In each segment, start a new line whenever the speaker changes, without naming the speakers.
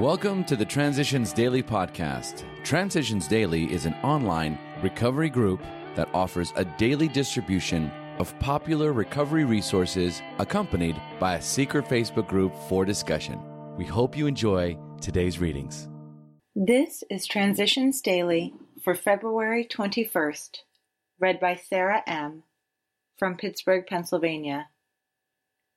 Welcome to the Transitions Daily podcast. Transitions Daily is an online recovery group that offers a daily distribution of popular recovery resources accompanied by a secret Facebook group for discussion. We hope you enjoy today's readings.
This is Transitions Daily for February 21st, read by Sarah M. from Pittsburgh, Pennsylvania.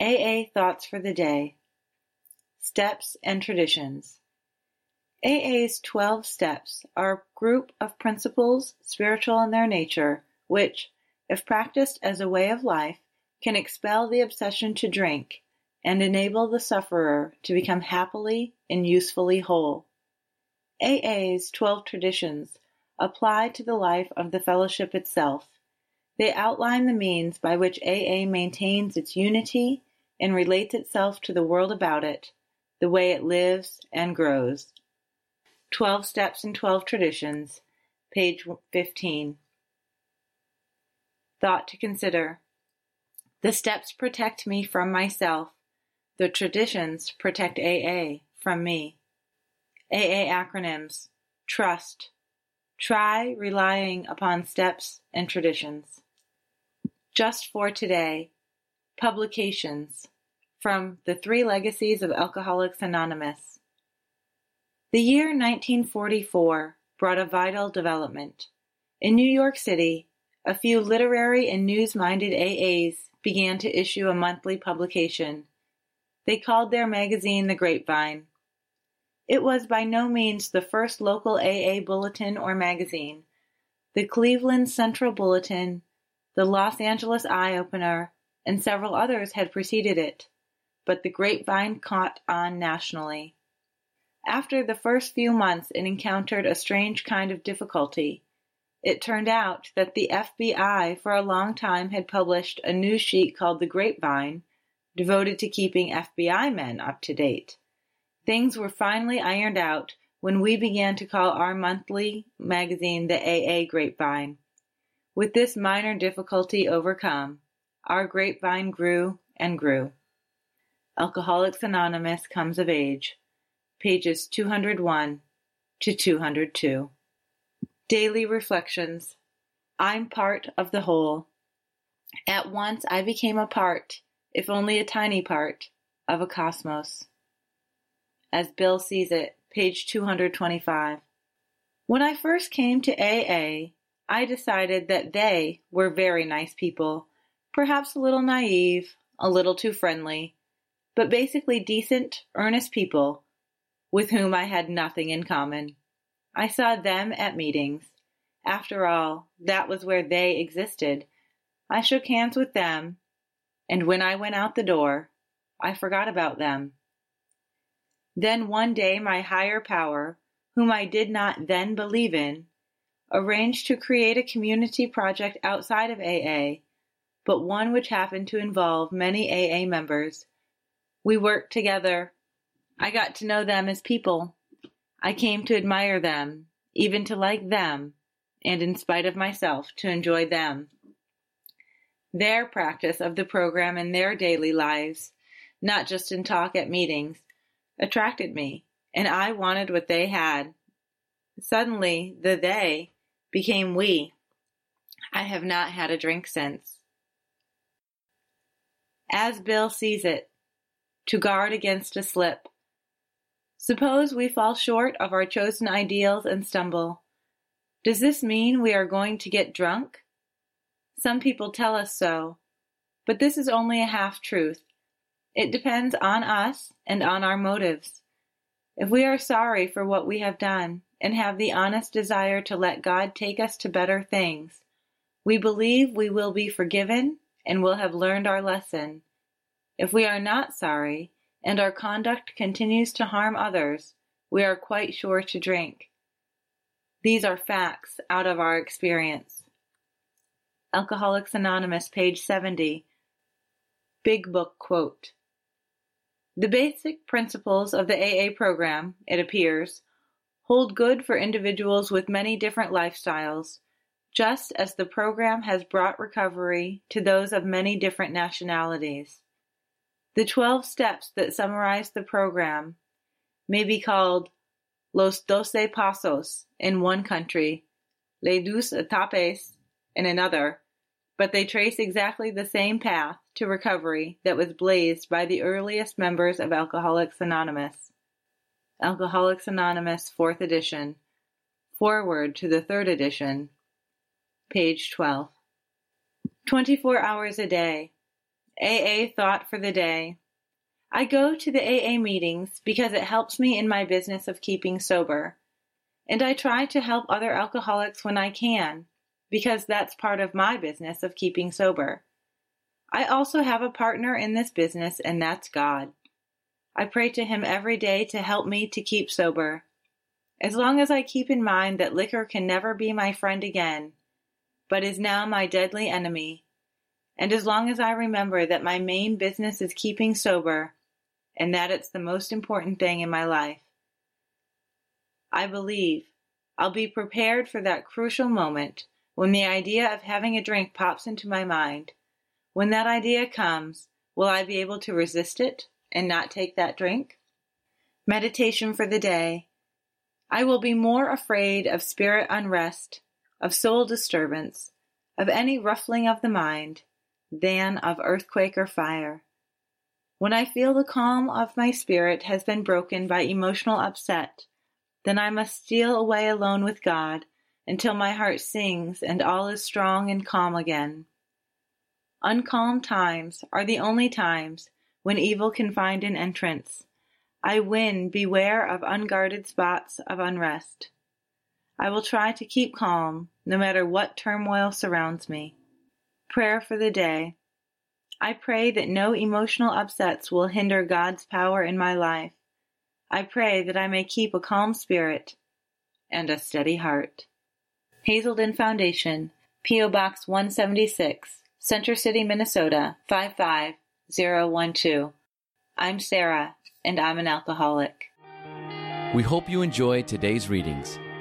AA Thoughts for the Day Steps and Traditions. AA's 12 steps are a group of principles, spiritual in their nature, which, if practiced as a way of life, can expel the obsession to drink and enable the sufferer to become happily and usefully whole. AA's twelve traditions apply to the life of the fellowship itself. They outline the means by which AA maintains its unity and relates itself to the world about it, the way it lives and grows. Twelve Steps and Twelve Traditions, page 15. Thought to consider. The steps protect me from myself. The traditions protect AA from me. AA acronyms: Trust. Try relying upon steps and traditions. Just for today. Publications from The Three Legacies of Alcoholics Anonymous. The year 1944 brought a vital development. In New York City, a few literary and news-minded AAs began to issue a monthly publication. They called their magazine The Grapevine. It was by no means the first local AA bulletin or magazine. The Cleveland Central Bulletin, the Los Angeles Eye Opener, and several others had preceded it, but the Grapevine caught on nationally. After the first few months it encountered a strange kind of difficulty. It turned out that the FBI for a long time had published a news sheet called The Grapevine, devoted to keeping FBI men up to date. Things were finally ironed out when we began to call our monthly magazine the AA Grapevine. With this minor difficulty overcome, our grapevine grew and grew. Alcoholics Anonymous comes of age, pages 201 to 202. Daily Reflections I'm part of the whole. At once I became a part, if only a tiny part, of a cosmos as Bill sees it, page 225. When I first came to AA, I decided that they were very nice people, perhaps a little naive, a little too friendly, but basically decent, earnest people with whom I had nothing in common. I saw them at meetings. After all, that was where they existed. I shook hands with them, and when I went out the door, I forgot about them. Then one day my higher power, whom I did not then believe in, arranged to create a community project outside of AA, but one which happened to involve many AA members. We worked together. I got to know them as people. I came to admire them, even to like them, and in spite of myself, to enjoy them. Their practice of the program in their daily lives, not just in talk at meetings, attracted me, and I wanted what they had. Suddenly, the they became we. I have not had a drink since. As Bill sees it, to guard against a slip. Suppose we fall short of our chosen ideals and stumble. Does this mean we are going to get drunk? Some people tell us so, but this is only a half truth. It depends on us and on our motives. If we are sorry for what we have done and have the honest desire to let God take us to better things, we believe we will be forgiven and will have learned our lesson. If we are not sorry and our conduct continues to harm others, we are quite sure to drink. These are facts out of our experience. Alcoholics Anonymous, page 70. Big Book quote. The basic principles of the AA program, it appears, hold good for individuals with many different lifestyles, just as the program has brought recovery to those of many different nationalities. The 12 steps that summarize the program may be called Los Doce Pasos in one country, Les Douze Etapes in another, but they trace exactly the same path to recovery that was blazed by the earliest members of Alcoholics Anonymous. Alcoholics Anonymous, 4th edition. Foreword to the 3rd edition. Page 12. 24 hours a day. AA thought for the day. I go to the AA meetings because it helps me in my business of keeping sober. And I try to help other alcoholics when I can, because that's part of my business of keeping sober. I also have a partner in this business, and that's God. I pray to Him every day to help me to keep sober. As long as I keep in mind that liquor can never be my friend again, but is now my deadly enemy, and as long as I remember that my main business is keeping sober, and that it's the most important thing in my life, I believe I'll be prepared for that crucial moment when the idea of having a drink pops into my mind. When that idea comes, will I be able to resist it and not take that drink? Meditation for the day. I will be more afraid of spirit unrest, of soul disturbance, of any ruffling of the mind, than of earthquake or fire. When I feel the calm of my spirit has been broken by emotional upset, then I must steal away alone with God until my heart sings and all is strong and calm again. Uncalm times are the only times when evil can find an entrance. I win beware of unguarded spots of unrest. I will try to keep calm no matter what turmoil surrounds me. Prayer for the day. I pray that no emotional upsets will hinder God's power in my life. I pray that I may keep a calm spirit and a steady heart. Hazelden Foundation, P.O. Box 176, Center City, Minnesota 55012. I'm Sarah, and I'm an alcoholic.
We hope you enjoyed today's readings.